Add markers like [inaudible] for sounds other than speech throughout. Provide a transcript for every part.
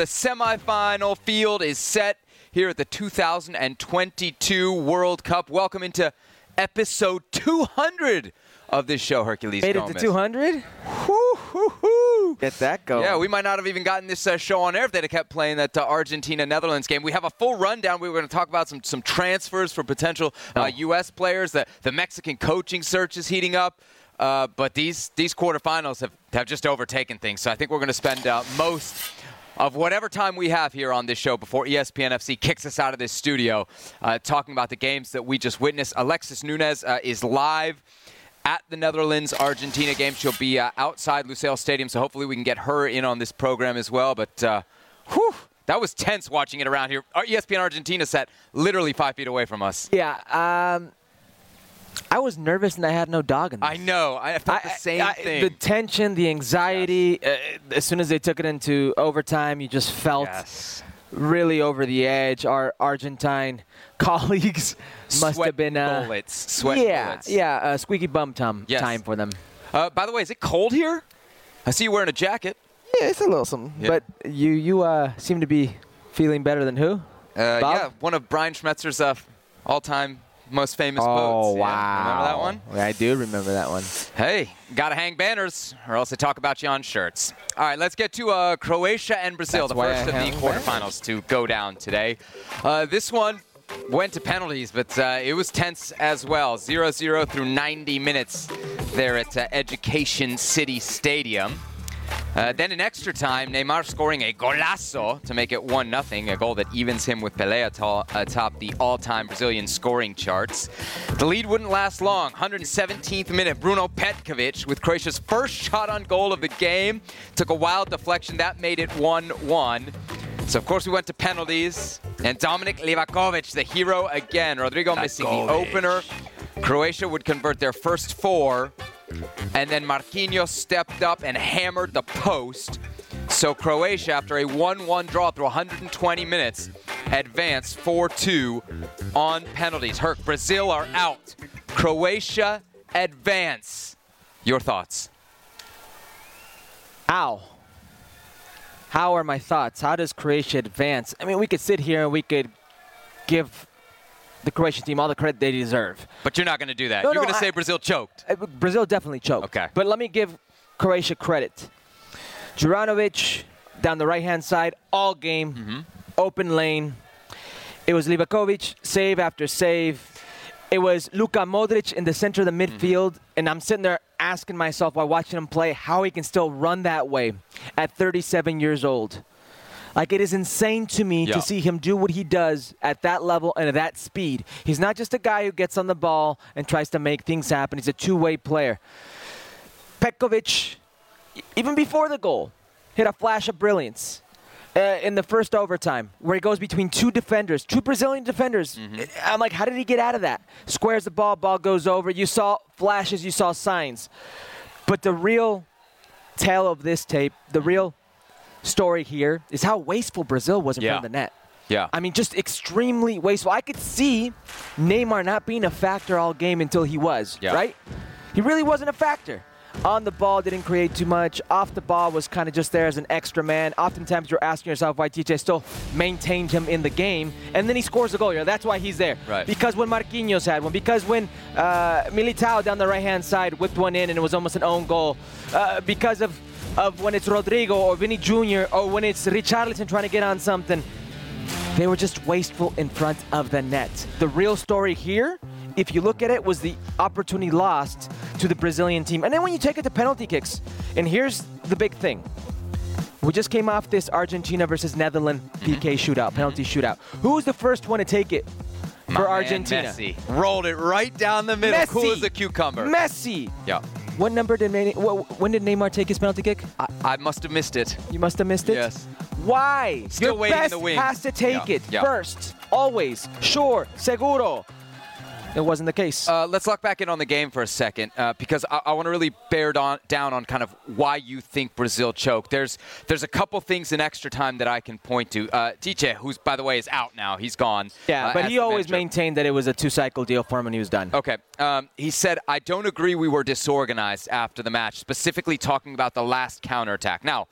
the semifinal field is set here at the 2022 World Cup. Welcome into episode 200 of this show, Herculez Made it to 200? Woo, hoo, hoo. Get that going. Yeah, we might not have even gotten this uh, show on air if they'd have kept playing that uh, Argentina Netherlands game. We have a full rundown. We were going to talk about some some transfers for potential uh, Oh. U.S. players. The the Mexican coaching search is heating up. Uh, but these these quarterfinals have, have just overtaken things. So I think we're going to spend uh, most of whatever time we have here on this show before ESPN FC kicks us out of this studio, uh, talking about the games that we just witnessed. Alexis Nunes uh, is live at the Netherlands Argentina game. She'll be uh, outside Lusail Stadium, so hopefully we can get her in on this program as well. But uh, whew, that was tense watching it around here. Our ESPN Argentina sat literally five feet away from us. Yeah. Um, I was nervous and I had no dog in this. I know. I felt the same I- thing. The tension, the anxiety. Uh, as soon as they took it into overtime, you just felt yes. really over the edge. Our Argentine [laughs] colleagues must Sweat have been. Uh, bullets. Sweat yeah, bullets. yeah. Uh, squeaky bum time, Yes. time for them. Uh, by the way, is it cold here? I see you wearing a jacket. Yeah, it's a little something. Yeah. But you, you uh, seem to be feeling better than who? Uh, yeah, one of Brian Schmetzer's uh, all-time most famous oh. Yeah, wow! Remember that one? Yeah, I do remember that one. Hey, gotta hang banners, or else they talk about you on shirts. All right, let's get to uh, Croatia and Brazil, That's the first of the quarterfinals to go down today. Uh, this one went to penalties, but uh, it was tense as well. 0-0 through 90 minutes there at uh, Education City Stadium. Uh, then in extra time, Neymar scoring a golazo to make it 1-0, a goal that evens him with Pelé ato- atop the all-time Brazilian scoring charts. The lead wouldn't last long. 117th minute, Bruno Petkovic with Croatia's first shot on goal of the game. Took a wild deflection. That made it 1-1. So, of course, we went to penalties. And Dominik Livakovic, the hero again. Rodrygo missing the opener. Croatia would convert their first four. And then Marquinhos stepped up and hammered the post. So Croatia, after a 1-1 draw through 120 minutes, advanced 4-2 on penalties. Herc, Brazil are out. Croatia advance. Your thoughts? How? How are my thoughts? How does Croatia advance? I mean, we could sit here and we could give the Croatian team all the credit they deserve. But you're not going to do that. No, you're no, going to say Brazil choked. Uh, Brazil definitely choked. Okay. But let me give Croatia credit. Juranovic down the right hand side, all game, Mm-hmm. open lane. It was Livakovic, save after save. It was Luka Modric in the center of the Mm-hmm. midfield, and I'm sitting there asking myself while watching him play how he can still run that way at 37 years old. Like it is insane to me Yeah. to see him do what he does at that level and at that speed. He's not just a guy who gets on the ball and tries to make things happen. He's a two-way player. Petkovic, even before the goal, hit a flash of brilliance uh, in the first overtime where he goes between two defenders, two Brazilian defenders. I'm like, how did he get out of that? Squares the ball, ball goes over. You saw flashes, you saw signs. But the real tale of this tape, the real story here is how wasteful Brazil was in Yeah. front of the net. Yeah. I mean, just extremely wasteful. I could see Neymar not being a factor all game until he was, Yeah. right? He really wasn't a factor. On the ball, didn't create too much. Off the ball, was kind of just there as an extra man. Oftentimes, you're asking yourself why Tite still maintained him in the game, and then he scores a goal. You know, that's why he's there. Right. Because when Marquinhos had one, because when uh, Militao down the right-hand side whipped one in and it was almost an own goal, uh, because of of when it's Rodrygo or Vini Jr. or when it's Richarlison trying to get on something. They were just wasteful in front of the net. The real story here, if you look at it, was the opportunity lost to the Brazilian team. And then when you take it to penalty kicks, and here's the big thing. We just came off this Argentina versus Netherlands mm-hmm. PK shootout, penalty shootout. Who was the first one to take it My for man Argentina? Messi rolled it right down the middle. Cool Messi. as a cucumber. Messi. yeah. What number did Neymar, wh- when did Neymar take his penalty kick? I, I must have missed it. You must have missed it. Yes. Why? Still Your waiting in best the wings. has to take Yeah, it yeah. first, always, sure, seguro. It wasn't the case. Uh, let's lock back in on the game for a second uh, because I, I want to really bear down, down on kind of why you think Brazil choked. There's there's a couple things in extra time that I can point to. Uh, Tite, who's by the way is out now, he's gone. yeah, uh, but he always manager. maintained that it was a two-cycle deal for him when he was done. Okay. Um, he said, I don't agree we were disorganized after the match, specifically talking about the last counterattack. Now,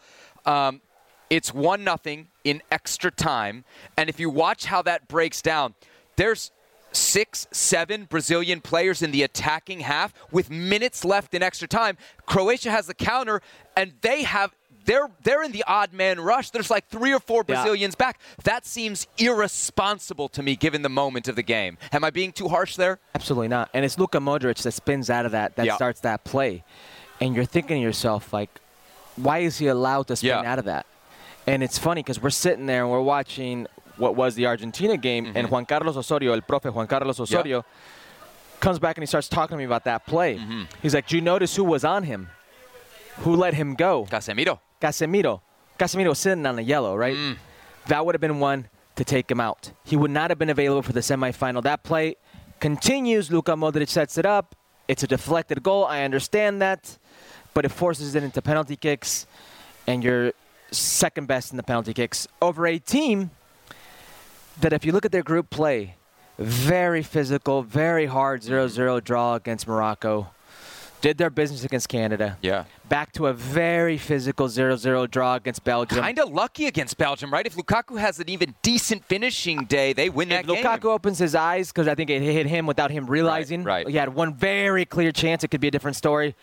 um, it's 1 nothing in extra time. And if you watch how that breaks down, there's six, seven Brazilian players in the attacking half with minutes left in extra time. Croatia has the counter, and they have. They're, they're in the odd man rush. There's like three or four Yeah. Brazilians back. That seems irresponsible to me given the moment of the game. Am I being too harsh there? Absolutely not. And it's Luka Modric that spins out of that, that Yeah. starts that play. And you're thinking to yourself, like, why is he allowed to spin Yeah. out of that? And it's funny because we're sitting there and we're watching what was the Argentina game, Mm-hmm. and Juan Carlos Osorio, el profe Juan Carlos Osorio, comes back and he starts talking to me about that play. Mm-hmm. He's like, Do you notice who was on him? Who let him go? Casemiro. Casemiro. Casemiro was sitting on a yellow, right? Mm. That would have been one to take him out. He would not have been available for the semifinal. That play continues. Luka Modric sets it up. It's a deflected goal. I understand that, but it forces it into penalty kicks, and you're second best in the penalty kicks over a team that, if you look at their group play, very physical, very hard 0-0 draw against Morocco. Did their business against Canada Yeah. back to a very physical 0-0 draw against Belgium. Kind of lucky against Belgium, right? If Lukaku has an even decent finishing day, they win that if Lukaku game. opens his eyes, because I think it hit him without him realizing, right. he had one very clear chance. It could be a different story.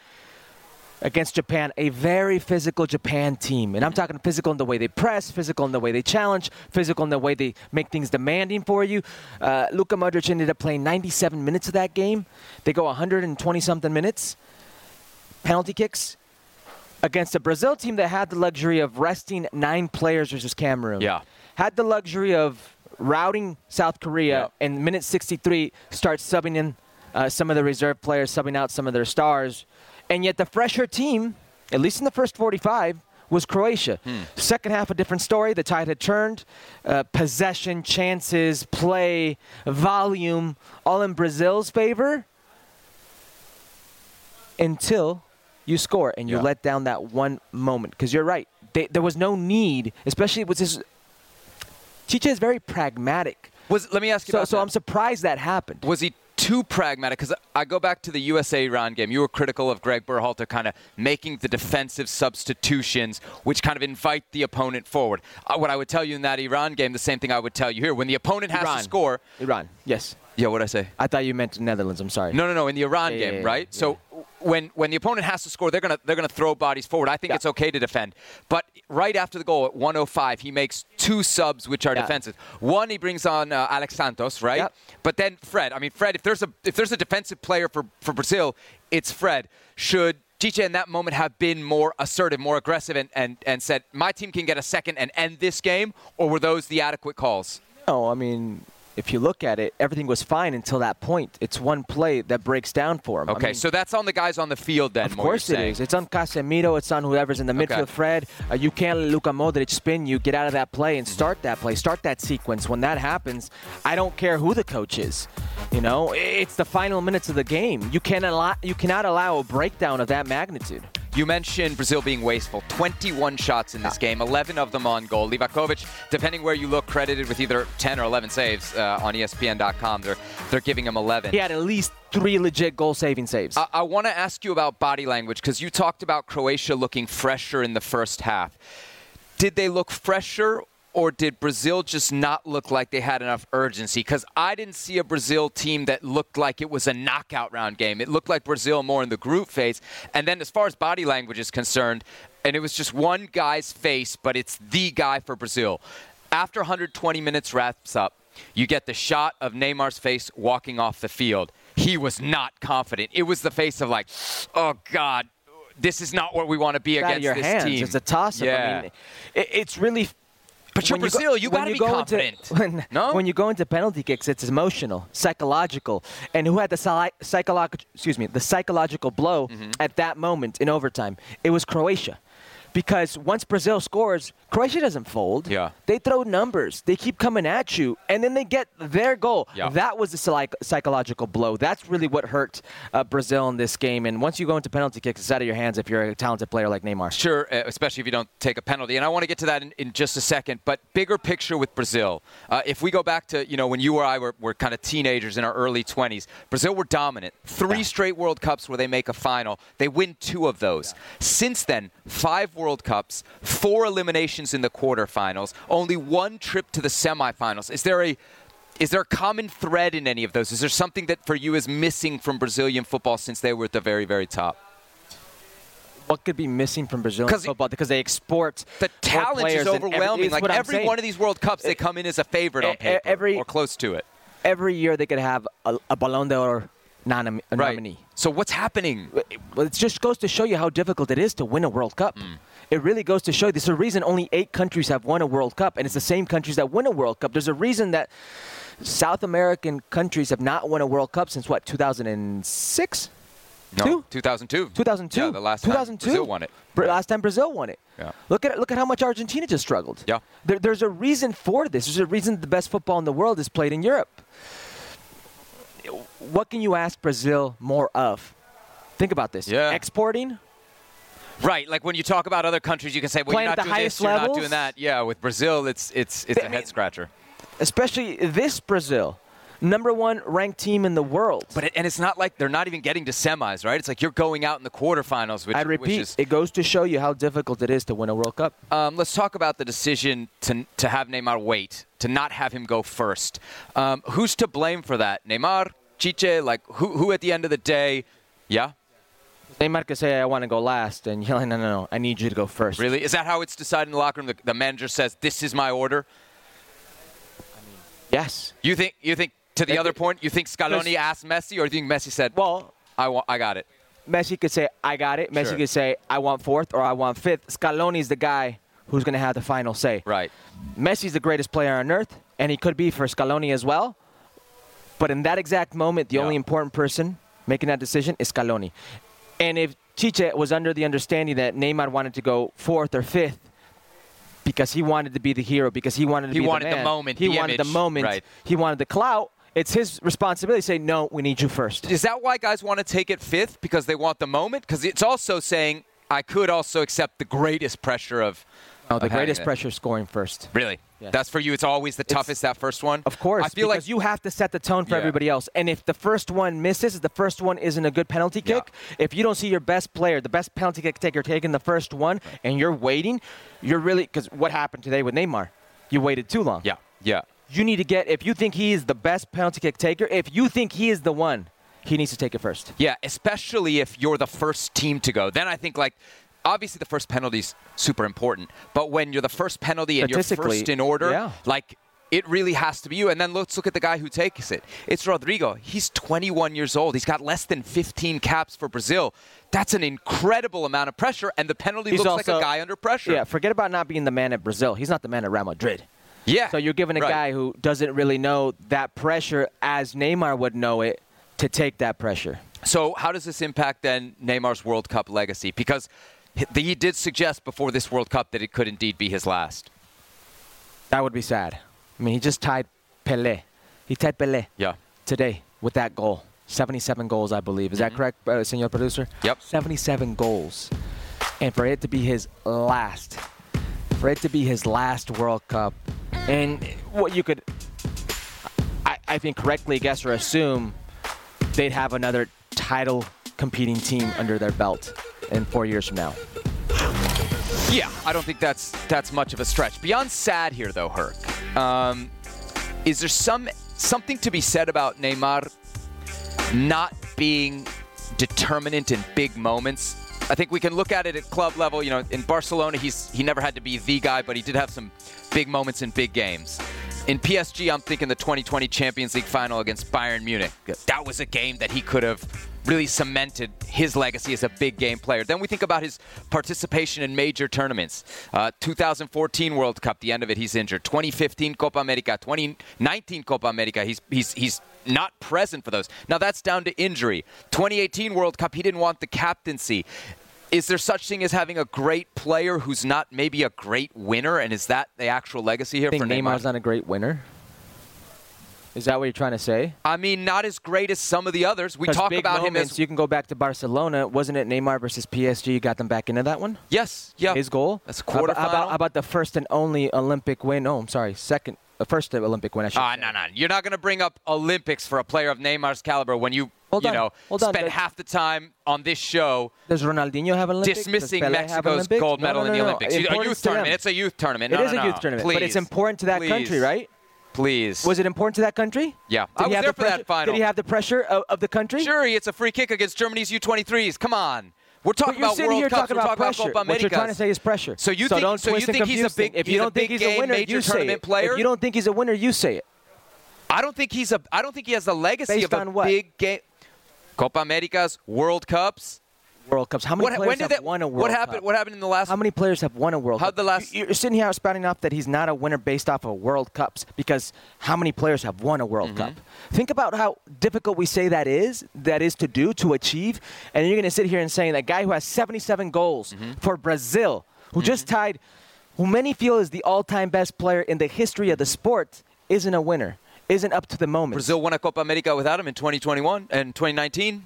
Against Japan, a very physical Japan team. And I'm talking physical in the way they press, physical in the way they challenge, physical in the way they make things demanding for you. Uh, Luka Modric ended up playing 97 minutes of that game. They go 120 something minutes. Penalty kicks against a Brazil team that had the luxury of resting nine players versus Cameroon. Yeah. Had the luxury of routing South Korea Yeah. and minute 63 start subbing in uh, some of the reserve players, subbing out some of their stars. And yet the fresher team, at least in the first 45, was Croatia. Second half, a different story. The tide had turned. Uh, possession, chances, play, volume, all in Brazil's favor until you score and you Yeah. let down that one moment. Because you're right. They, there was no need, especially with this. Tite is very pragmatic. Was let me ask you So, about so that. I'm surprised that happened. was he too pragmatic? Because I go back to the USA Iran game. You were critical of Greg Berhalter kind of making the defensive substitutions, which kind of invite the opponent forward. Uh, what I would tell you in that Iran game, the same thing I would tell you here. When the opponent has Iran. to score, Iran, yes. Yeah, what I say? I thought you meant Netherlands. I'm sorry. No, no, no. In the Iran Yeah, game, yeah, yeah, right? So when when the opponent has to score, they're gonna they're gonna throw bodies forward. I think it's okay to defend. But right after the goal at 105, he makes two subs which are defensive. One, he brings on uh, Alex Sandro, right? But then Fred. I mean, Fred. If there's a if there's a defensive player for for Brazil, it's Fred. Should Tite in that moment have been more assertive, more aggressive, and, and, and said, my team can get a second and end this game, or were those the adequate calls? No, I mean, if you look at it, everything was fine until that point. It's one play that breaks down for him. I Okay, mean, so that's on the guys on the field then. Of course it is. It's on Casemiro. It's on whoever's in the Okay. midfield. Fred, uh, you can't let Luka Modric spin you. Get out of that play and start that play. Start that sequence. When that happens, I don't care who the coach is. You know, it's the final minutes of the game. You cannot allow, you cannot allow a breakdown of that magnitude. You mentioned Brazil being wasteful. 21 shots in this game, 11 of them on goal. Livakovic, depending where you look, credited with either 10 or 11 saves uh, on ESPN.com. They're they're giving him 11. He had at least three legit goal-saving saves. I, I want to ask you about body language because you talked about Croatia looking fresher in the first half. Did they look fresher or did Brazil just not look like they had enough urgency? Because I didn't see a Brazil team that looked like it was a knockout round game. It looked like Brazil more in the group phase. And then as far as body language is concerned, and it was just one guy's face, but it's the guy for Brazil. After 120 minutes wraps up, you get the shot of Neymar's face walking off the field. He was not confident. It was the face of like, oh God, this is not what we want to be It's against this hands. team. It's a toss-up. Yeah. I mean, it, it's really. But you're when go- Brazil. You, when got to be go into- confident. [laughs] when, no. when you go into penalty kicks, it's emotional, psychological, and who had the psy- psychological excuse me the psychological blow Mm-hmm. at that moment in overtime? It was Croatia. Because once Brazil scores, Croatia doesn't fold. Yeah. They throw numbers. They keep coming at you, and then they get their goal. Yeah. That was a psych- psychological blow. That's really what hurt uh, Brazil in this game. And once you go into penalty kicks, it's out of your hands if you're a talented player like Neymar. Sure, uh, especially if you don't take a penalty. And I want to get to that in, in just a second. But bigger picture with Brazil. Uh, if we go back to, you know, when you or I were, were kind of teenagers in our early 20s, Brazil were dominant. Three straight World Cups where they make a final. They win two of those. Since then, five World Cups, four eliminations in the quarterfinals, only one trip to the semifinals. Is there a is there a common thread in any of those? Is there something that for you is missing from Brazilian football since they were at the very, very top? What could be missing from Brazilian football? Because they export The talent is than every- overwhelming. like every saying. one of these World Cups, they come in as a favorite on paper every- or close to it. every year they could have a, a Ballon d'Or nominee. So what's happening? Well, it just goes to show you how difficult it is to win a World Cup. Mm. It really goes to show. There's a reason only eight countries have won a World Cup, and it's the same countries that win a World Cup. There's a reason that South American countries have not won a World Cup since what 2006, No, Two? 2002. 2002. Yeah, the last 2002. time Brazil won it. Bra- Last time Brazil won it. Yeah. Look at look at how much Argentina just struggled. Yeah. There, there's a reason for this. There's a reason the best football in the world is played in Europe. What can you ask Brazil more of? Think about this. Yeah. Exporting, Right, like when you talk about other countries, you can say, "Well, Playing you're not doing this, you're not doing that." Yeah, with Brazil, it's it's it's I a mean- head scratcher. especially this Brazil, number one ranked team in the world. But it, and it's not like they're not even getting to semis, right? It's like you're going out in the quarterfinals, which I which repeat, is it goes to show you how difficult it is to win a World Cup. Um, let's talk about the decision to, to have Neymar wait, to not have him go first. Um, who's to blame for that? Neymar, Tite, like who, who at the end of the day? Yeah, Neymar could say, "I want to go last," and you're like, "No, no, no, I need you to go first. really? Is that how it's decided in the locker room? The, the manager says, "This is my order." I mean, Yes. You think? You think? To the If other it- point, you think Scaloni asked Messi, or do you think Messi said, Well, "I want, I got it"? Messi could say, I got it. Messi Sure. could say, I want fourth or I want fifth. Scaloni's the guy who's going to have the final say. Right. Messi's the greatest player on earth, and he could be for Scaloni as well. But in that exact moment, the Yeah. only important person making that decision is Scaloni. And if Tite was under the understanding that Neymar wanted to go fourth or fifth because he wanted to be the hero, because he wanted to be the home. He be wanted the the, moment, he the wanted the moment, right. he wanted the clout, it's his responsibility to say, no, we need you first. Is that why guys want to take it fifth because they want the moment? Because it's also saying I could also accept the greatest pressure of. No, the greatest pressure scoring first. Really? That's for you. It's always the toughest. That first one. Of course, I feel because like you have to set the tone for Yeah. everybody else. And if the first one misses, if the first one isn't a good penalty Yeah. kick, if you don't see your best player, the best penalty kick taker taking the first one, and you're waiting, you're really because what happened today with Neymar, you waited too long. Yeah. Yeah. You need to get if you think he is the best penalty kick taker, if you think he is the one, he needs to take it first. Yeah. Especially if you're the first team to go. Then I think like. Obviously, the first penalty is super important, but when you're the first penalty and you're first in order, yeah. like it really has to be you. And then let's look at the guy who takes it. It's Rodrygo. He's 21 years old. He's got less than 15 caps for Brazil. That's an incredible amount of pressure, and the penalty He's looks like a guy under pressure. Yeah, forget about not being the man at Brazil. He's not the man at Real Madrid. Yeah. So you're giving a Right. guy who doesn't really know that pressure as Neymar would know it to take that pressure. So how does this impact then Neymar's World Cup legacy? Because he did suggest before this World Cup that it could indeed be his last. That would be sad. I mean, he just tied Pelé. He tied Pelé Yeah. today with that goal. 77 goals, I believe. Is that correct, uh, senor producer? Mm-hmm. Yep. 77 goals. And for it to be his last, for it to be his last World Cup, and what you could, I, I think, correctly guess or assume they'd have another title competing team under their belt in four years from now. Yeah, I don't think that's that's much of a stretch. Beyond sad here, though, Herc, um, is there some something to be said about Neymar not being determinant in big moments? I think we can look at it at club level. You know, in Barcelona, he's he never had to be the guy, but he did have some big moments in big games. In PSG, I'm thinking the 2020 Champions League final against Bayern Munich. That was a game that he could have really cemented his legacy as a big game player. Then we think about his participation in major tournaments. Uh, 2014 World Cup, the end of it, he's injured. 2015 Copa America, 2019 Copa America, he's he's he's not present for those. Now that's down to injury. 2018 World Cup, he didn't want the captaincy. is there such thing as having a great player who's not maybe a great winner, and is that the actual legacy here I think for Neymar's Neymar? not a great winner. Is that what you're trying to say? I mean, not as great as some of the others. We talk about him moments, as you can go back to Barcelona. Wasn't it Neymar versus PSG? You got them back into that one. yes, yeah, His goal. That's a How about- How about, how about the first and only Olympic win? Oh, I'm sorry, second, uh, first Olympic win. I should. Ah, say. no, no. You're not going to bring up Olympics for a player of Neymar's caliber when you, Hold you on, know, hold on, spend but- half the time on this show Does Ronaldinho have Olympics? Dismissing Mexico's gold No, medal no, in the no, no. Olympics. You- A youth to them. tournament. It's a youth tournament. It No, is no, a no. youth tournament, Please. but it's important to that Please. country, right? Please. Was it important to that country? Yeah. Did I he was have there the for that pressure- final. Did he have the pressure of, of the country? Sure, it's a free kick against Germany's U23s. Come on. We're talking about World here Cups. talking We're about talking pressure. about Copa what you're trying to say is pressure. So you think- don't so you think he's a big- If you don't think he's a game, winner, major you say tournament it. player? If you don't think he's a winner, you say it. I don't think he's a. I don't think he has the legacy Based of a on what? big game. Copa Americas, World Cups. World Cups. How many What, players have that? won a World what happened? Cup? What happened in the last? How many players have won a World How'd Cup? the last- You- You're sitting here spouting off that he's not a winner based off of World Cups because how many players have won a World Mm-hmm. Cup? Think about how difficult we say that is, that is to do, to achieve, and you're going to sit here and saying that guy who has 77 goals Mm-hmm. for Brazil, who just tied, who many feel is the all-time best player in the history of the sport, isn't a winner, isn't up to the moment. Brazil won a Copa America without him in 2021 and 2019.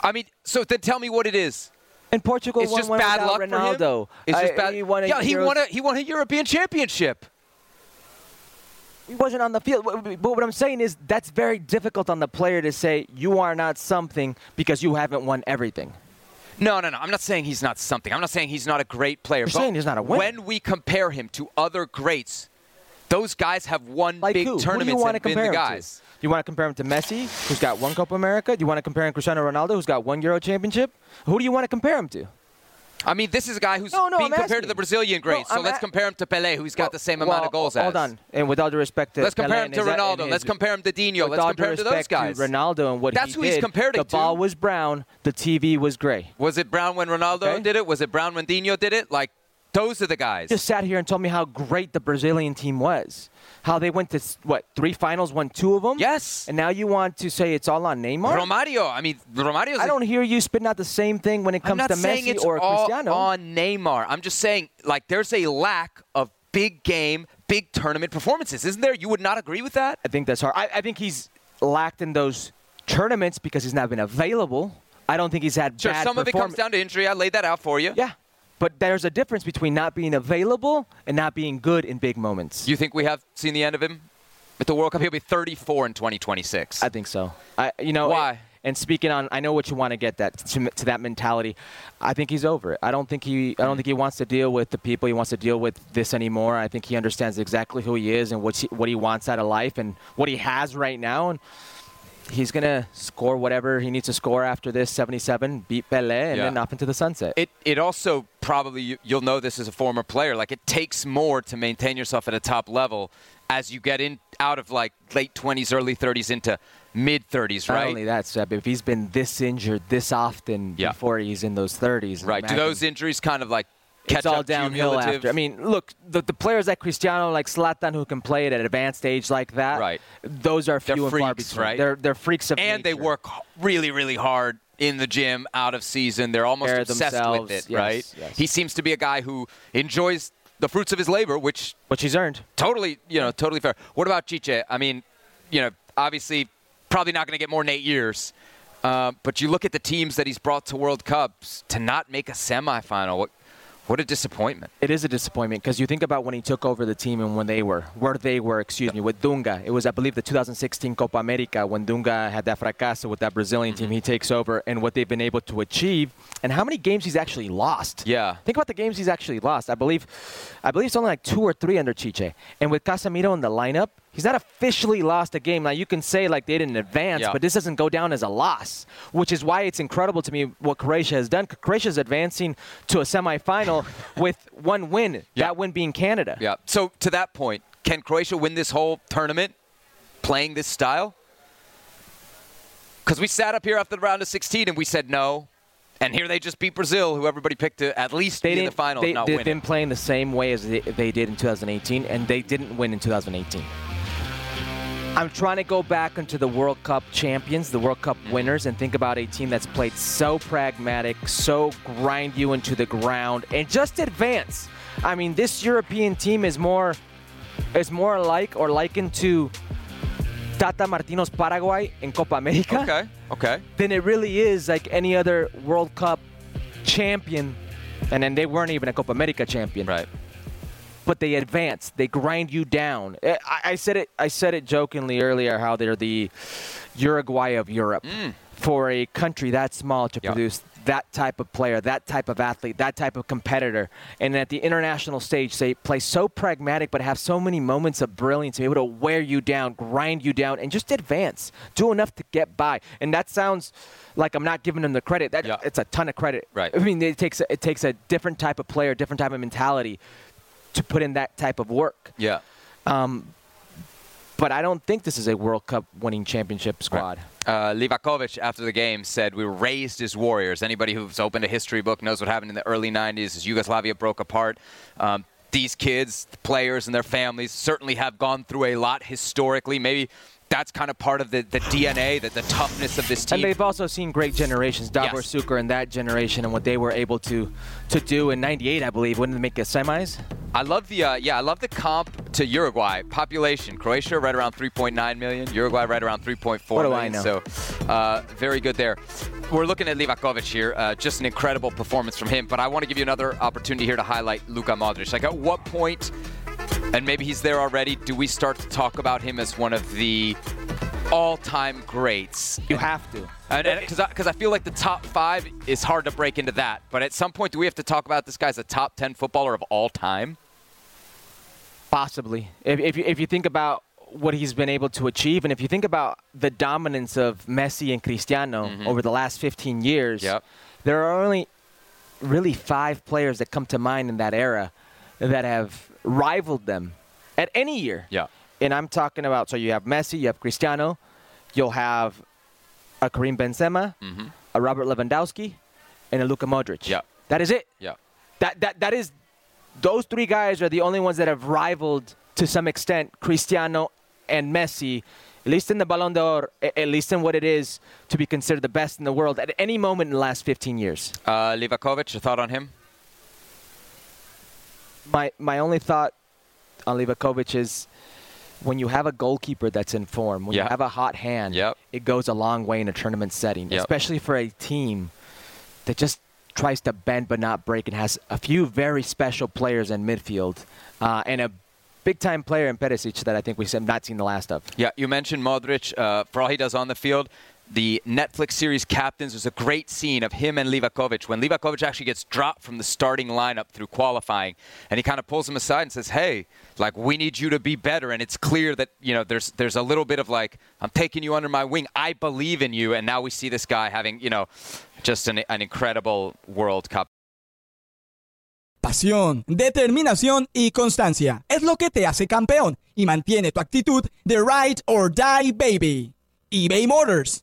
I mean, so then tell me what it is. and Portugal It's won just one bad luck Ronaldo. for him. It's just I- bad. He won a yeah, he Euros- won a he won a European Championship. He wasn't on the field. But what I'm saying is that's very difficult on the player to say you are not something because you haven't won everything. No, no, no. I'm not saying he's not something. I'm not saying he's not a great player. You're but saying he's not a winner. When we compare him to other greats, those guys have won Like big who? Who tournaments to and been the guys. To? You want to compare him to Messi, who's got one Copa America? Do you want to compare him to Cristiano Ronaldo, who's got one Euro Championship? Who do you want to compare him to? I mean, this is a guy who's No, no, being I'm compared to the. Brazilian greats. No, so I'm let's a- compare him to Pele, who's got Well- the same well, amount of goals Hold as. on. And with all due respect to Let's compare Pelé him to Ronaldo. Let's compare him to Dinho. Let's compare him to those guys. Ronaldo and what That's he who he's did, compared The it to. ball was brown. The TV was gray. Was it Brown when Ronaldo Okay. did it? Was it Brown when Dinho did it? Like, those are the guys. Just sat here and told me how great the Brazilian team was. How they went to what three finals, won two of them. yes. And now you want to say it's all on Neymar? Romario. I mean, Romario's. I don't hear you spitting out the same thing when it comes to Messi it's or all Cristiano. on Neymar. I'm just saying, like, there's a lack of big game, big tournament performances, isn't there? You would not agree with that? I think that's hard. I, I think he's lacked in those tournaments because he's not been available. I don't think he's had Sure, bad some of it comes down to injury. I laid that out for you. Yeah, but there's a difference between not being available and not being good in big moments. You think we have seen the end of him at the World Cup? He'll be 34 in 2026. I think so. I, you know, Why? And, and speaking on, I know what you want to get that to, to that mentality. I think he's over it. I don't think he. I don't think he wants to deal with the people. He wants to deal with this anymore. I think he understands exactly who he is and what he, what he wants out of life and what he has right now. And he's gonna score whatever he needs to score after this 77, beat Pelé, and Yeah. then off into the sunset. It it also probably you- you'll know this as a former player. Like it takes more to maintain yourself at a top level as you get in out of like late 20s, early 30s into mid 30s, Not right? only that, Seb, if he's been this injured this often Yeah. before he's in those 30s, right. Do those injuries kind of like catch it's all downhill after. I mean, look, the, the players like Cristiano, like Zlatan, who can play it at an advanced age like that, Right. Those are They're few and far freaks, between. right? They're they're freaks of the and they work really, really hard in the gym, out of season. They're almost obsessed with it, Yes, right? yes. He seems to be a guy who enjoys the fruits of his labor, which which he's earned. totally, you know, totally fair. What about Tite? I mean, you know, obviously, probably not going to get more than eight years. Uh, but you look at the teams that he's brought to World Cups to not make a semifinal. What, what a disappointment. It is a disappointment because you think about when he took over the team and when they were, where they were, excuse me, with Dunga. It was, I believe, the 2016 Copa America when Dunga had that fracaso with that Brazilian Mm-hmm. team. He takes over and what they've been able to achieve and how many games he's actually lost. Yeah. Think about the games he's actually lost. I believe, I believe it's only like two or three under Tite. And with Casemiro in the lineup, he's not officially lost a game. Now you can say like they didn't advance, Yeah. but this doesn't go down as a loss, which is why it's incredible to me what Croatia has done. Croatia's advancing to a semifinal [laughs] with one win. Yeah. That win being Canada. Yeah. So to that point, can Croatia win this whole tournament playing this style? Because we sat up here after the round of 16 and we said no. And here they just beat Brazil, who everybody picked to at least They be in the final. they, they've been playing the same way as they, they did in 2018, and they didn't win in 2018. I'm trying to go back into the World Cup champions, the World Cup winners, and think about a team that's played so pragmatic, so grind you into the ground, and just advance. I mean, this European team is more is more like or likened to Tata Martino's Paraguay in Copa America Okay. Okay. than it really is like any other World Cup champion. And then they weren't even a Copa America champion Right. But they advance. They grind you down. Eh, I, I said it. I said it jokingly earlier how they're the Uruguay of Europe for a country that small to Yeah. produce that type of player, that type of athlete, that type of competitor. And at the international stage, they play so pragmatic, but have so many moments of brilliance, to be able to wear you down, grind you down, and just advance. Do enough to get by. And that sounds like I'm not giving them the credit. That Yeah. it's a ton of credit. Right. I mean, it takes it takes a different type of player, different type of mentality to put in that type of work. Yeah. But I don't think this is a World Cup winning championship squad. Uh, Livakovic, after the game, said, We were raised as warriors. Anybody who's opened a history book knows what happened in the early 90s as Yugoslavia broke apart. Um, these kids, the players, and their families certainly have gone through a lot historically. Maybe that's kind of part of the, the DNA, the, the toughness of this team. And they've also seen great generations, Davor Yes. Suker and that generation, and what they were able to to do in '98, I believe, when they make a semis. I love the uh, yeah, I love the comp to Uruguay population. Croatia right around 3.9 million. Uruguay right around 3.4 What do million. I know? So uh, very good there. We're looking at Livakovic here. Uh, just an incredible performance from him. But I want to give you another opportunity here to highlight Luka Modric. Like at what point, and maybe he's there already. Do we start to talk about him as one of the all-time greats? You have to. Because I, I feel like the top five is hard to break into that. But at some point, do we have to talk about this guy as a top 10 footballer of all time? Possibly. If, if, you, if you think about what he's been able to achieve, and if you think about the dominance of Messi and Cristiano mm-hmm. over the last 15 years, Yep. there are only really five players that come to mind in that era that have rivaled them at any year. Yeah. And I'm talking about, so you have Messi, you have Cristiano, you'll have a Karim Benzema, a Robert Lewandowski, and a Luka Modric. Yeah. That is it. Yeah. That that that is those three guys are the only ones that have rivaled to some extent Cristiano and Messi, at least in the Ballon d'Or, at least in what it is to be considered the best in the world at any moment in the last 15 years. Uh, Livakovic, your thought on him? My my only thought on Livakovic is when you have a goalkeeper that's in form, when Yeah. you have a hot hand, Yep. it goes a long way in a tournament setting, Yep. especially for a team that just tries to bend but not break and has a few very special players in midfield uh, and a big time player in Perisic that I think we have not seen the last of. Yeah, you mentioned Modric. Uh, for all he does on the field, the Netflix series Captains was a great scene of him and Livakovic when Livakovic actually gets dropped from the starting lineup through qualifying, and he kind of pulls him aside and says, "Hey, like we need you to be better." And it's clear that you know there's there's a little bit of like I'm taking you under my wing. I believe in you, and now we see this guy having you know just an, an incredible World Cup. Pasión, determinación y constancia es lo que te hace campeón y mantiene tu actitud de ride or die baby. eBay Motors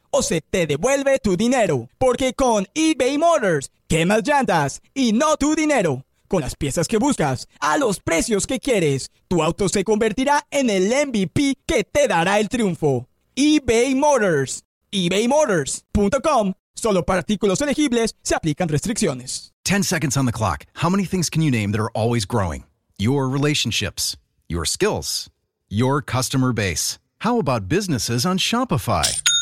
o se te devuelve tu dinero. Porque con eBay Motors, quemas llantas y no tu dinero. Con las piezas que buscas, a los precios que quieres, tu auto se convertirá en el MVP que te dará el triunfo. eBay Motors. ebaymotors.com. Solo para artículos elegibles se aplican restricciones. 10 seconds on the clock. How many things can you name that are always growing? Your relationships, your skills, your customer base. How about businesses on Shopify?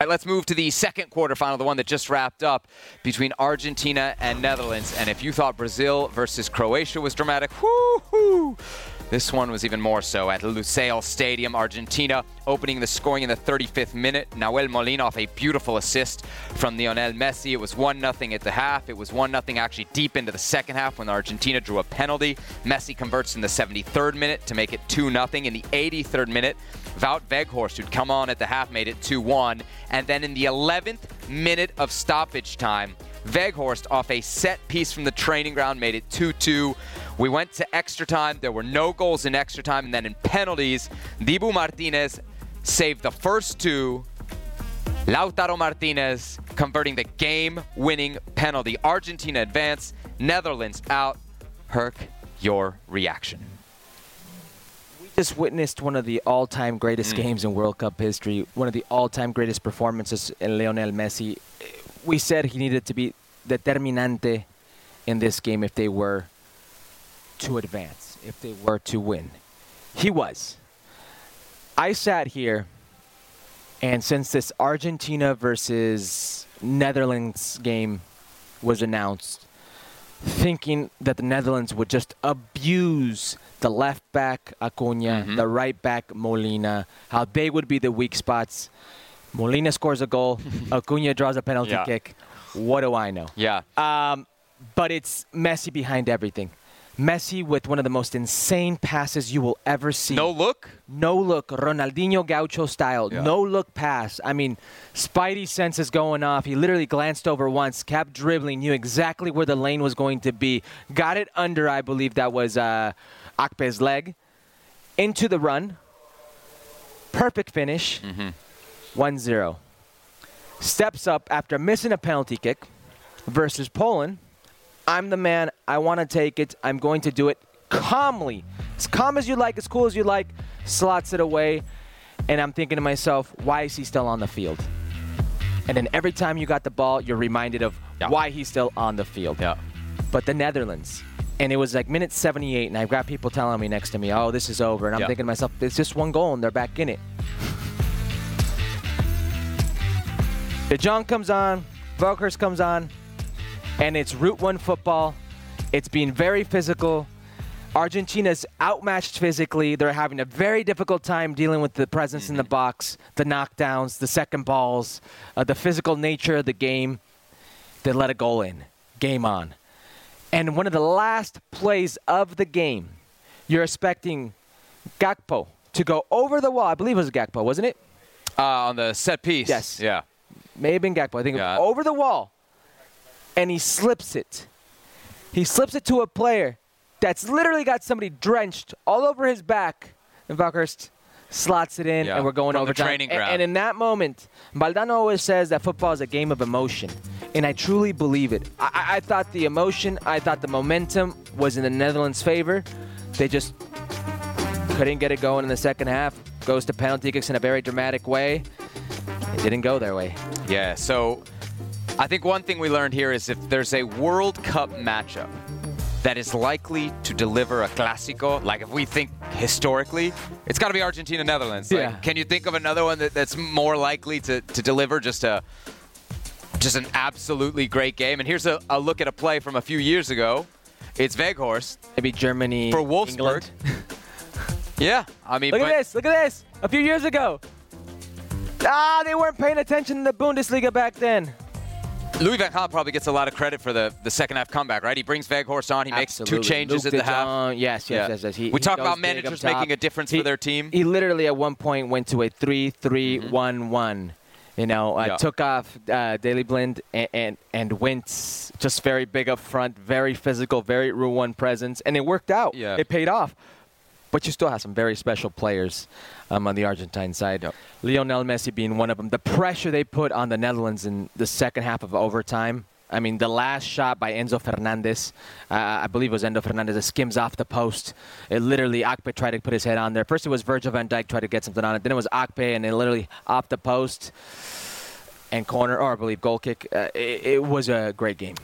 All right, let's move to the second quarterfinal, the one that just wrapped up between Argentina and Netherlands. And if you thought Brazil versus Croatia was dramatic, whoo this one was even more so at Lusail Stadium, Argentina, opening the scoring in the 35th minute. Nahuel Molina off a beautiful assist from Lionel Messi. It was 1 0 at the half. It was 1 0 actually deep into the second half when Argentina drew a penalty. Messi converts in the 73rd minute to make it 2 0. In the 83rd minute, Wout who'd come on at the half, made it 2 1. And then in the 11th minute of stoppage time, Weghorst off a set piece from the training ground made it 2 2. We went to extra time. There were no goals in extra time. And then in penalties, Dibu Martinez saved the first two. Lautaro Martinez converting the game winning penalty. Argentina advance, Netherlands out. Herc, your reaction. Just witnessed one of the all time greatest Mm. games in World Cup history, one of the all time greatest performances in Lionel Messi. We said he needed to be determinante in this game if they were to advance, if they were to win. He was. I sat here, and since this Argentina versus Netherlands game was announced, thinking that the Netherlands would just abuse the left back Acuna, the right back Molina, how they would be the weak spots. Molina scores a goal, [laughs] Acuna draws a penalty Yeah. kick. What do I know? Yeah. Um, but it's Messi behind everything. Messi with one of the most insane passes you will ever see. No look? No look, Ronaldinho Gaucho style. Yeah. No look pass. I mean, Spidey sense is going off. He literally glanced over once, kept dribbling, knew exactly where the lane was going to be. Got it under, I believe that was uh, Akpe's leg. Into the run. Perfect finish. 1 0. Steps up after missing a penalty kick versus Poland. I'm the man. I want to take it. I'm going to do it calmly. As calm as you like, as cool as you like. Slots it away. And I'm thinking to myself, why is he still on the field? And then every time you got the ball, you're reminded of Yeah. why he's still on the field. Yeah. But the Netherlands, and it was like minute 78, and I've got people telling me next to me, oh, this is over. And I'm Yeah. thinking to myself, it's just one goal, and they're back in it. [laughs] De Jong comes on, Weghorst comes on, and it's Route 1 football. It's being very physical. Argentina's outmatched physically. They're having a very difficult time dealing with the presence in the box, the knockdowns, the second balls, uh, the physical nature of the game. They let a goal in. Game on. And one of the last plays of the game, you're expecting Gakpo to go over the wall. I believe it was Gakpo, wasn't it? Uh, on the set piece. Yes. Yeah. may have been Gakpo. I think Yeah. over the wall, and he slips it. He slips it to a player that's literally got somebody drenched all over his back, and Weghorst slots it in, Yeah, and we're going over the training ground. And, in that moment, Valdano always says that football is a game of emotion, and I truly believe it. I, I- I thought the emotion, I thought the momentum was in the Netherlands' favor. They just couldn't get it going in the second half. Goes to penalty kicks in a very dramatic way. It didn't go their way. Yeah, so I think one thing we learned here is if there's a World Cup matchup that is likely to deliver a Clásico, like if we think historically, it's got to be Argentina Netherlands. Like, Yeah. Can you think of another one that, that's more likely to, to deliver just a just an absolutely great game? And here's a, a look at a play from a few years ago. It's Weghorst Maybe Germany. for Wolfsburg. [laughs] Yeah, I mean, Look at this. Look at this. A few years ago. Ah, they weren't paying attention in the Bundesliga back then. Louis Van Gaal probably gets a lot of credit for the, the second half comeback, right? He brings Weghorst on. He makes two changes Luke at the half. Yes, yes, Yeah. yes, yes. He, We he talk about managers making a difference He- for their team. He literally at one point went to a 3-3-1-1. You know, uh, Yeah. took off uh, Daley Blind and, and and went just very big up front, very physical, very One presence, and it worked out. Yeah. It paid off. But you still have some very special players um, on the Argentine side. Lionel Messi being one of them. The pressure they put on the Netherlands in the second half of overtime. I mean, the last shot by Enzo Fernandez, uh, I believe it was Enzo Fernandez, it skims off the post. It literally, Akpe tried to put his head on there. First it was Virgil van Dijk tried to get something on it. Then it was Akpe, and it literally off the post and corner, or I believe goal kick. Uh, it, it was a great game.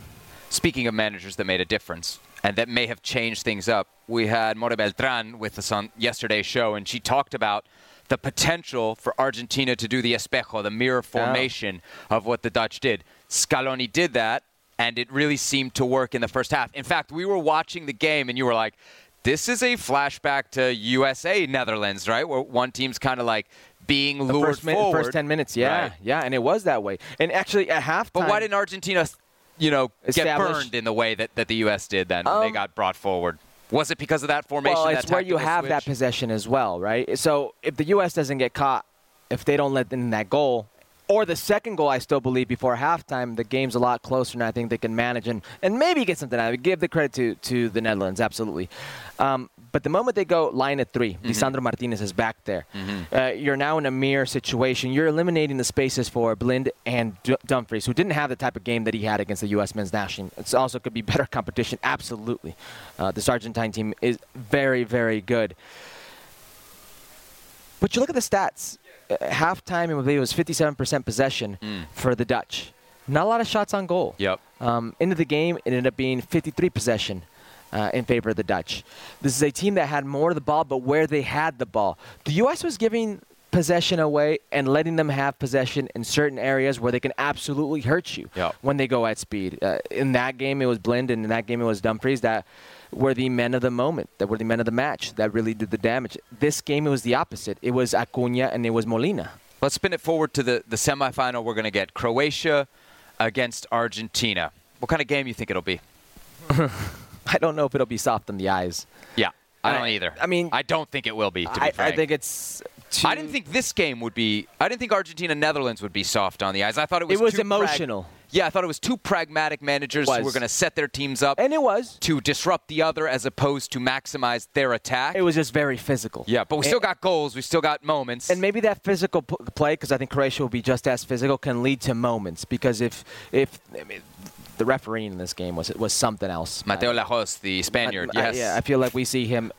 Speaking of managers that made a difference and that may have changed things up, we had More Beltran with us on yesterday's show, and she talked about the potential for Argentina to do the espejo, the mirror formation of what the Dutch did. Scaloni did that, and it really seemed to work in the first half. In fact, we were watching the game, and you were like, this is a flashback to USA Netherlands, right? Where one team's kind of like being The lured first, minute, forward. first 10 minutes, yeah. Right. Yeah, and it was that way. And actually, at halftime. But why didn't Argentina, you know, get burned in the way that, that the U.S. did then when they Um, got brought forward? Was it because of that formation? Well, that it's where you have that possession as well, right? So if the U.S. doesn't get caught, if they don't let in that goal, or the second goal, I still believe before halftime, the game's a lot closer, and I think they can manage and, and maybe get something out of it. Give the credit to, to the Netherlands, absolutely. Um, but the moment they go line at 3 Mm-hmm. Lisandro Martinez is back there. Uh, you're now in a mirror situation. You're eliminating the spaces for Blind and D- Dumfries, who didn't have the type of game that he had against the U.S. men's national. It also could be [laughs] better competition, absolutely. Uh, this Argentine team is very, very good. But you look at the stats. Halftime, I believe it was 57% possession for the Dutch. Not a lot of shots on goal. Yep. Um, into the game, it ended up being 53 possession uh, in favor of the Dutch. This is a team that had more of the ball, but where they had the ball. The U.S. was giving possession away and letting them have possession in certain areas where they can absolutely hurt you Yep. when they go at speed. Uh, in that game, it was Blind, and in that game, it was Dumfries that were the men of the moment, that were the men of the match, that really did the damage. This game, it was the opposite. It was Acuna and it was Molina. Let's spin it forward to the, the semifinal. We're going to get Croatia against Argentina. What kind of game you think it'll be? [laughs] I don't know if it'll be soft on the eyes. Yeah, I don't I- either. I mean- I don't think it will be. To be I, I think it's. Too, I didn't think this game would be. I didn't think Argentina Netherlands would be soft on the eyes. I thought it was. It was emotional. Yeah, I thought it was two pragmatic managers who were going to set their teams up and it was. to disrupt the other as opposed to maximize their attack. It was just very physical. yeah, but we And- still got goals. We still got moments. And maybe that physical p- play, because I think Croatia will be just as physical, can lead to moments. Because if if I mean, the referee in this game was was something else. Mateu Lahoz, the Spaniard. I- I- yes. yeah, I feel like we see him.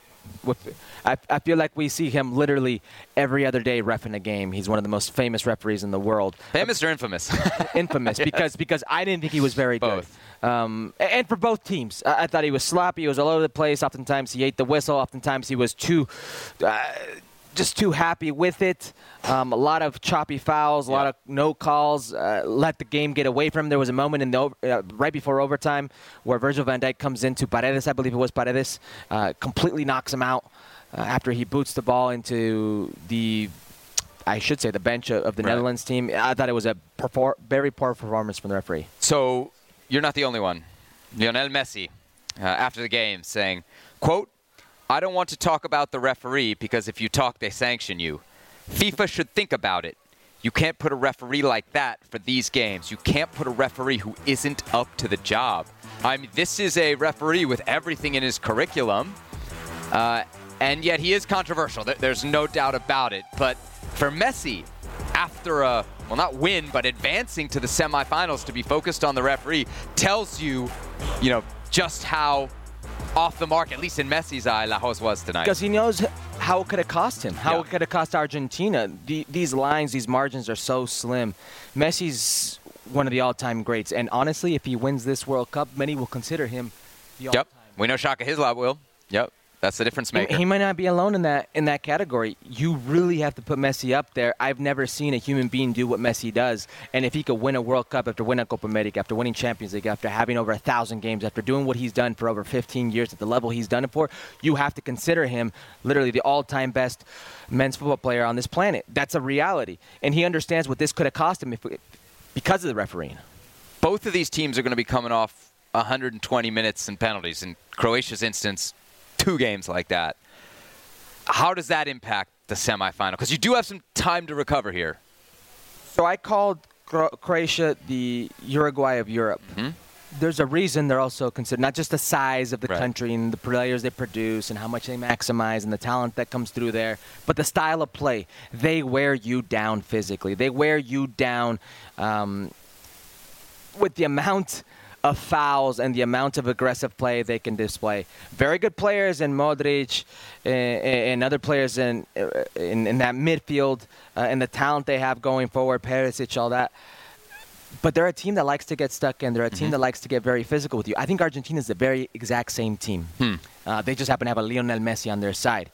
With, I, I feel like we see him literally every other day refing a game. He's one of the most famous referees in the world. Famous or infamous? [laughs] infamous [laughs] because because I didn't think he was very Both. good. Um, and for both teams, I, I thought he was sloppy. He was all over the place. Oftentimes he ate the whistle. Oftentimes he was too, uh, just too happy with it. Um, a lot of choppy fouls, a lot of no calls. Uh, let the game get away from him. There was a moment in the uh, right before overtime where Virgil van Dijk comes into Paredes. I believe it was Paredes, uh, completely knocks him out uh, after he boots the ball into the I should say the bench of of the Right. Netherlands team. I thought it was a perfor- very poor performance from the referee. So you're not the only one. Lionel Messi, uh, after the game, saying, "quote I don't want to talk about the referee because if you talk, they sanction you. FIFA should think about it. You can't put a referee like that for these games. You can't put a referee who isn't up to the job. I mean, this is a referee with everything in his curriculum, uh, and yet he is controversial. There's no doubt about it. But for Messi, after a well, not win, but advancing to the semifinals to be focused on the referee, tells you, you know, just how off the mark, at least in Messi's eye, Lahoz was tonight. Because he knows how it could have cost him, how Yeah. it could have cost Argentina. The, these lines, these margins are so slim. Messi's one of the all-time greats, and honestly, if he wins this World Cup, many will consider him the Yep. all-time. We know Shaka Hislop will. Yep. That's the difference He, maker. he might not be alone in that in that category. You really have to put Messi up there. I've never seen a human being do what Messi does. And if he could win a World Cup after winning a Copa America, after winning Champions League, after having over a thousand games, after doing what he's done for over 15 years at the level he's done it for, you have to consider him literally the all-time best men's football player on this planet. That's a reality, and he understands what this could have cost him if because of the refereeing. Both of these teams are going to be coming off 120 minutes and penalties. In Croatia's instance, two games like that. How does that impact the semifinal? Because you do have some time to recover here. So I called Cro- Croatia the Uruguay of Europe. There's a reason they're also considered not just the size of the Right. country and the players they produce and how much they maximize and the talent that comes through there, but the style of play. They wear you down physically. They wear you down um, with the amount of fouls and the amount of aggressive play they can display. Very good players in Modric and, and other players in, in in that midfield uh, and the talent they have going forward, Perisic, all that. But they're a team that likes to get stuck in. They're a team that likes to get very physical with you. I think Argentina is the very exact same team. Uh, they just happen to have a Lionel Messi on their side.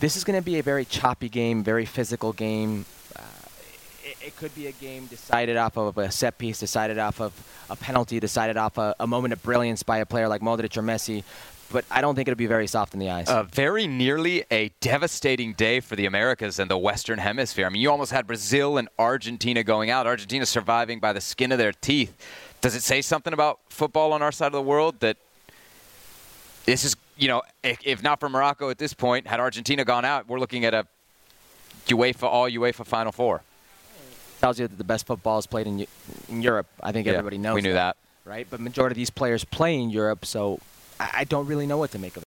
this is going to be a very choppy game, very physical game. Uh, it, could be a game decided off of a set piece, decided off of a penalty, decided off a, a moment of brilliance by a player like Modric or Messi. But I don't think it'll be very soft in the eyes. Uh, very nearly a devastating day for the Americas and the Western Hemisphere. I mean, you almost had Brazil and Argentina going out. Argentina surviving by the skin of their teeth. Does it say something about football on our side of the world that this is, you know, if not for Morocco at this point, had Argentina gone out, we're looking at a UEFA all UEFA Final Four. Tells you that the best football is played in, in Europe. I think yeah, everybody knows. We knew that. that, right? But majority of these players play in Europe, so I, I don't really know what to make of it.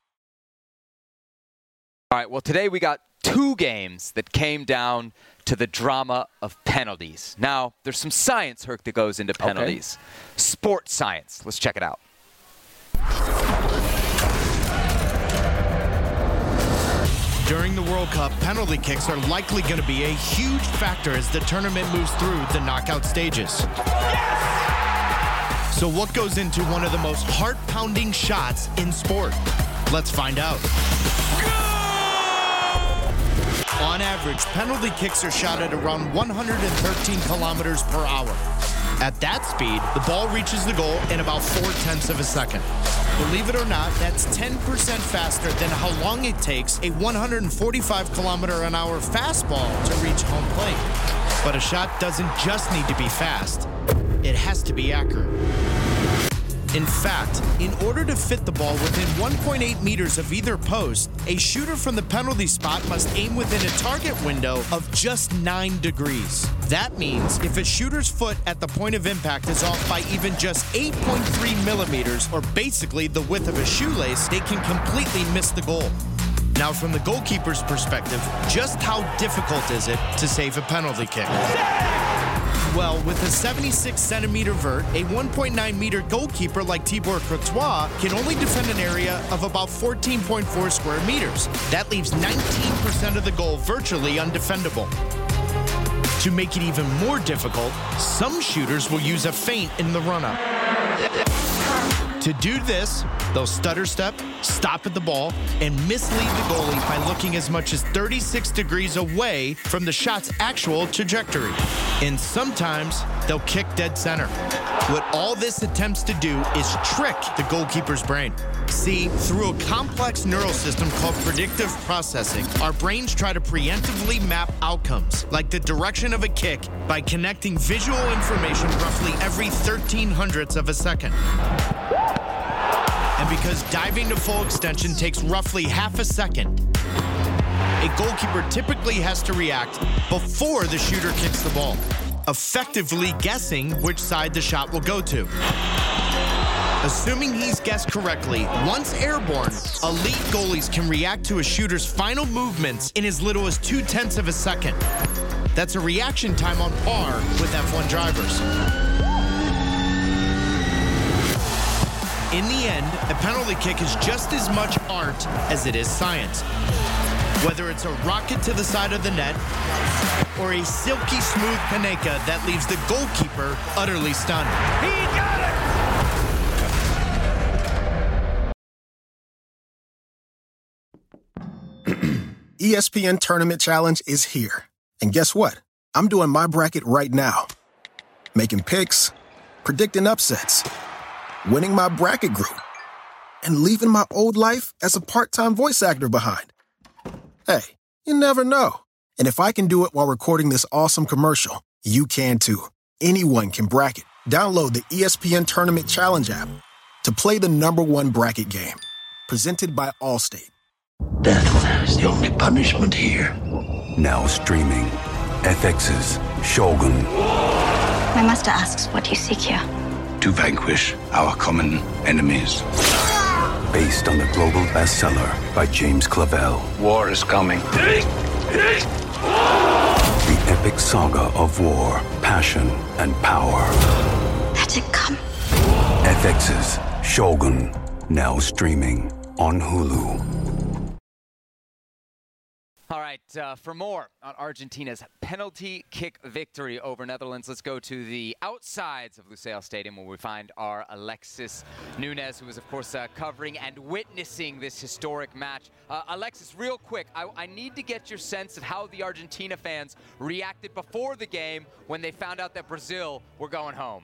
All right, well, today we got two games that came down to the drama of penalties. Now, there's some science, Herc, that goes into penalties. Okay. Sports science. Let's check it out. During the World Cup, penalty kicks are likely going to be a huge factor as the tournament moves through the knockout stages. Yes! So, what goes into one of the most heart pounding shots in sport? Let's find out. On average, penalty kicks are shot at around 113 kilometers per hour. At that speed, the ball reaches the goal in about four tenths of a second. Believe it or not, that's 10% faster than how long it takes a 145 kilometer an hour fastball to reach home plate. But a shot doesn't just need to be fast, it has to be accurate. In fact, in order to fit the ball within 1.8 meters of either post, a shooter from the penalty spot must aim within a target window of just 9 degrees. That means if a shooter's foot at the point of impact is off by even just 8.3 millimeters, or basically the width of a shoelace, they can completely miss the goal. Now, from the goalkeeper's perspective, just how difficult is it to save a penalty kick? Well, with a 76 centimeter vert, a 1.9 meter goalkeeper like Thibaut Courtois can only defend an area of about 14.4 square meters. That leaves 19% of the goal virtually undefendable. To make it even more difficult, some shooters will use a feint in the run up. To do this, they'll stutter step, stop at the ball, and mislead the goalie by looking as much as 36 degrees away from the shot's actual trajectory. And sometimes they'll kick dead center. What all this attempts to do is trick the goalkeeper's brain. See, through a complex neural system called predictive processing, our brains try to preemptively map outcomes, like the direction of a kick, by connecting visual information roughly every 13 hundredths of a second. And because diving to full extension takes roughly half a second, a goalkeeper typically has to react before the shooter kicks the ball, effectively guessing which side the shot will go to. Assuming he's guessed correctly, once airborne, elite goalies can react to a shooter's final movements in as little as two tenths of a second. That's a reaction time on par with F1 drivers. In the end, a penalty kick is just as much art as it is science. Whether it's a rocket to the side of the net or a silky smooth Panenka that leaves the goalkeeper utterly stunned. He got it! [clears throat] ESPN Tournament Challenge is here. And guess what? I'm doing my bracket right now. Making picks, predicting upsets winning my bracket group, and leaving my old life as a part time voice actor behind. Hey, you never know. And if I can do it while recording this awesome commercial, you can too. Anyone can bracket. Download the ESPN Tournament Challenge app to play the number one bracket game. Presented by Allstate. Death is the only punishment here. Now streaming. FX's Shogun. My master asks what you seek here. To vanquish our common enemies. Based on the global bestseller by James Clavell. War is coming. The epic saga of war, passion, and power. Let it come. FX's Shogun. Now streaming on Hulu. All right, uh, for more on Argentina's penalty kick victory over Netherlands, let's go to the outsides of Lusail Stadium where we find our Alexis Nunes, who is, of course, uh, covering and witnessing this historic match. Uh, Alexis, real quick, I, I need to get your sense of how the Argentina fans reacted before the game when they found out that Brazil were going home.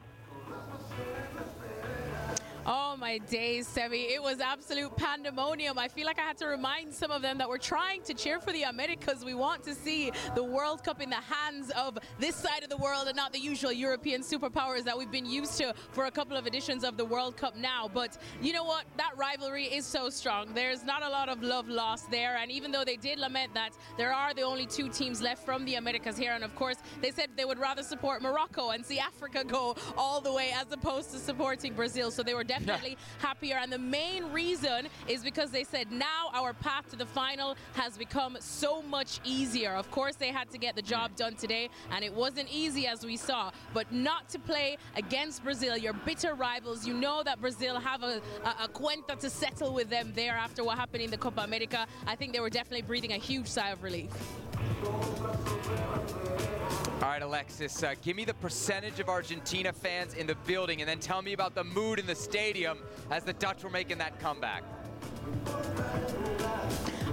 Oh my days, Sebi. It was absolute pandemonium. I feel like I had to remind some of them that we're trying to cheer for the Americas. We want to see the World Cup in the hands of this side of the world and not the usual European superpowers that we've been used to for a couple of editions of the World Cup now. But you know what? That rivalry is so strong. There's not a lot of love lost there. And even though they did lament that there are the only two teams left from the Americas here, and of course, they said they would rather support Morocco and see Africa go all the way as opposed to supporting Brazil. So they were definitely [laughs] happier. And the main reason is because they said now our path to the final has become so much easier. Of course, they had to get the job hmm. done today, and it wasn't easy as we saw. But not to play against Brazil, your bitter rivals. You know that Brazil have a, a, a cuenta to settle with them there after what happened in the Copa America. I think they were definitely breathing a huge sigh of relief. All right, Alexis, uh, give me the percentage of Argentina fans in the building and then tell me about the mood in the stadium as the Dutch were making that comeback.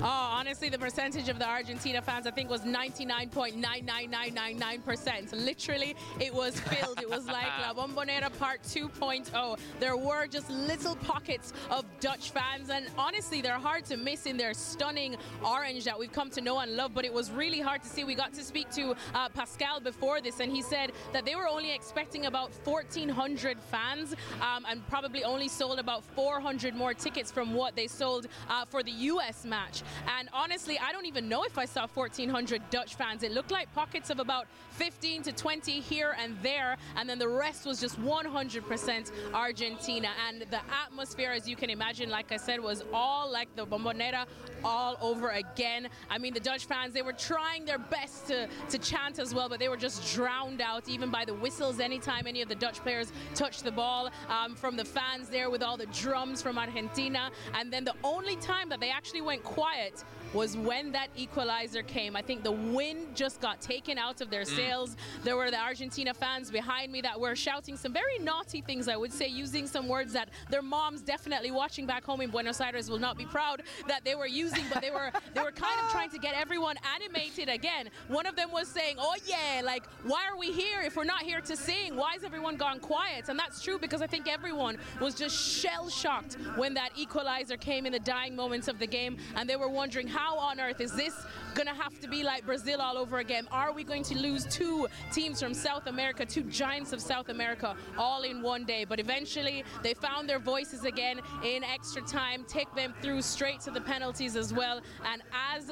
Oh, honestly, the percentage of the Argentina fans, I think, was 99.99999%. Literally, it was filled. it was like La [laughs] Bombonera Part 2.0. There were just little pockets of Dutch fans, and honestly, they're hard to miss in their stunning orange that we've come to know and love, but it was really hard to see. We got to speak to uh, Pascal before this, and he said that they were only expecting about 1,400 fans um, and probably only sold about 400 more tickets from what they sold uh, for the U.S. match. And honestly, I don't even know if I saw 1,400 Dutch fans. It looked like pockets of about 15 to 20 here and there, and then the rest was just 100% Argentina. And the atmosphere, as you can imagine, like I said, was all like the Bombonera all over again. I mean, the Dutch fans, they were trying their best to, to chant as well, but they were just drowned out even by the whistles anytime any of the Dutch players touched the ball um, from the fans there with all the drums from Argentina. And then the only time that they actually went quiet it was when that equalizer came. I think the wind just got taken out of their mm. sails. There were the Argentina fans behind me that were shouting some very naughty things, I would say, using some words that their moms definitely watching back home in Buenos Aires will not be proud that they were using, but they were they were kind of trying to get everyone animated again. One of them was saying, "Oh yeah, like why are we here if we're not here to sing? Why has everyone gone quiet?" And that's true because I think everyone was just shell shocked when that equalizer came in the dying moments of the game, and they were wondering how on earth is this going to have to be like Brazil all over again? Are we going to lose two teams from South America, two giants of South America, all in one day? But eventually, they found their voices again in extra time, take them through straight to the penalties as well. And as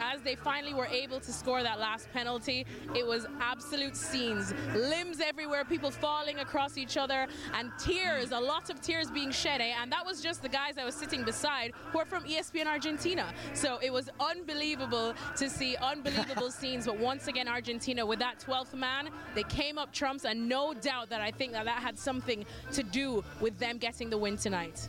as they finally were able to score that last penalty, it was absolute scenes, limbs everywhere, people falling across each other, and tears, a lot of tears being shed. Eh? And that was just the guys I was sitting beside who are from ESPN Argentina. So it was unbelievable to see unbelievable [laughs] scenes. But once again, Argentina with that 12th man, they came up trumps, and no doubt that I think that that had something to do with them getting the win tonight.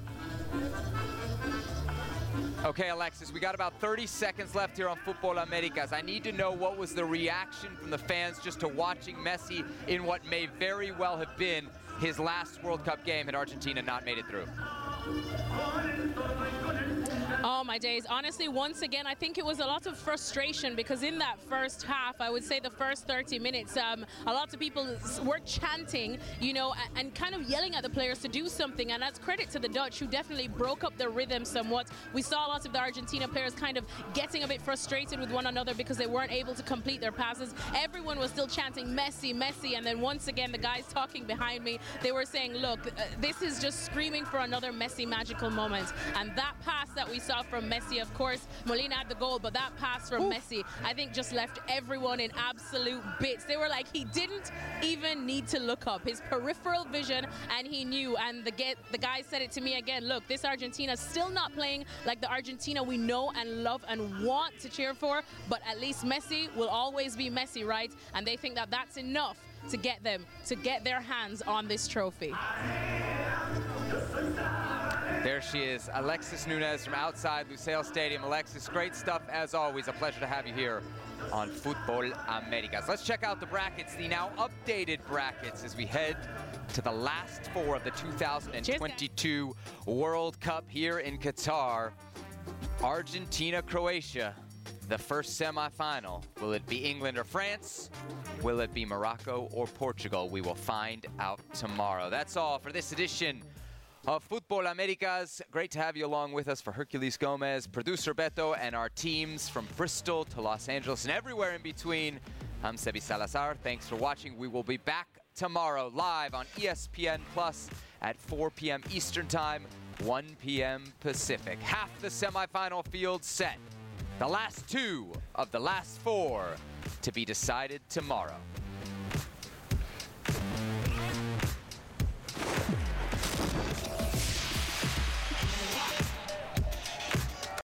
Okay, Alexis, we got about 30 seconds left here on Futbol Americas. I need to know what was the reaction from the fans just to watching Messi in what may very well have been his last World Cup game had Argentina not made it through. [laughs] Oh, my days. Honestly, once again, I think it was a lot of frustration because in that first half, I would say the first 30 minutes, um, a lot of people were chanting, you know, and, kind of yelling at the players to do something. And that's credit to the Dutch, who definitely broke up the rhythm somewhat. We saw lots of the Argentina players kind of getting a bit frustrated with one another because they weren't able to complete their passes. Everyone was still chanting Messi, Messi. And then once again, the guys talking behind me, they were saying, look, uh, this is just screaming for another Messi magical moment. And that pass that we saw from Messi, of course, Molina had the goal, but that pass from. Messi, I think just left everyone in absolute bits. They were like, he didn't even need to look up. His peripheral vision, and he knew. And the get the guy said it to me again. Look, this Argentina still not playing like the Argentina we know and love and want to cheer for, but at least Messi will always be Messi, right? And they think that that's enough to get them to get their hands on this trophy. There she is, Alexis Nunes from outside Lusail Stadium. Alexis, great stuff as always. A pleasure to have you here on Futbol Americas. Let's check out the brackets, the now updated brackets as we head to the last four of the 2022 World Cup here in Qatar. Argentina, Croatia, the first semifinal. Will it be England or France? Will it be Morocco or Portugal? We will find out tomorrow. That's all for this edition of Futbol Americas. Great to have you along with us for Herculez Gomez, producer Beto, and our teams from Bristol to Los Angeles and everywhere in between. I'm Sebi Salazar. Thanks for watching. We will be back tomorrow live on ESPN Plus at 4 p.m. Eastern Time, 1 p.m. Pacific. Half the semifinal field set. The last two of the last four to be decided tomorrow.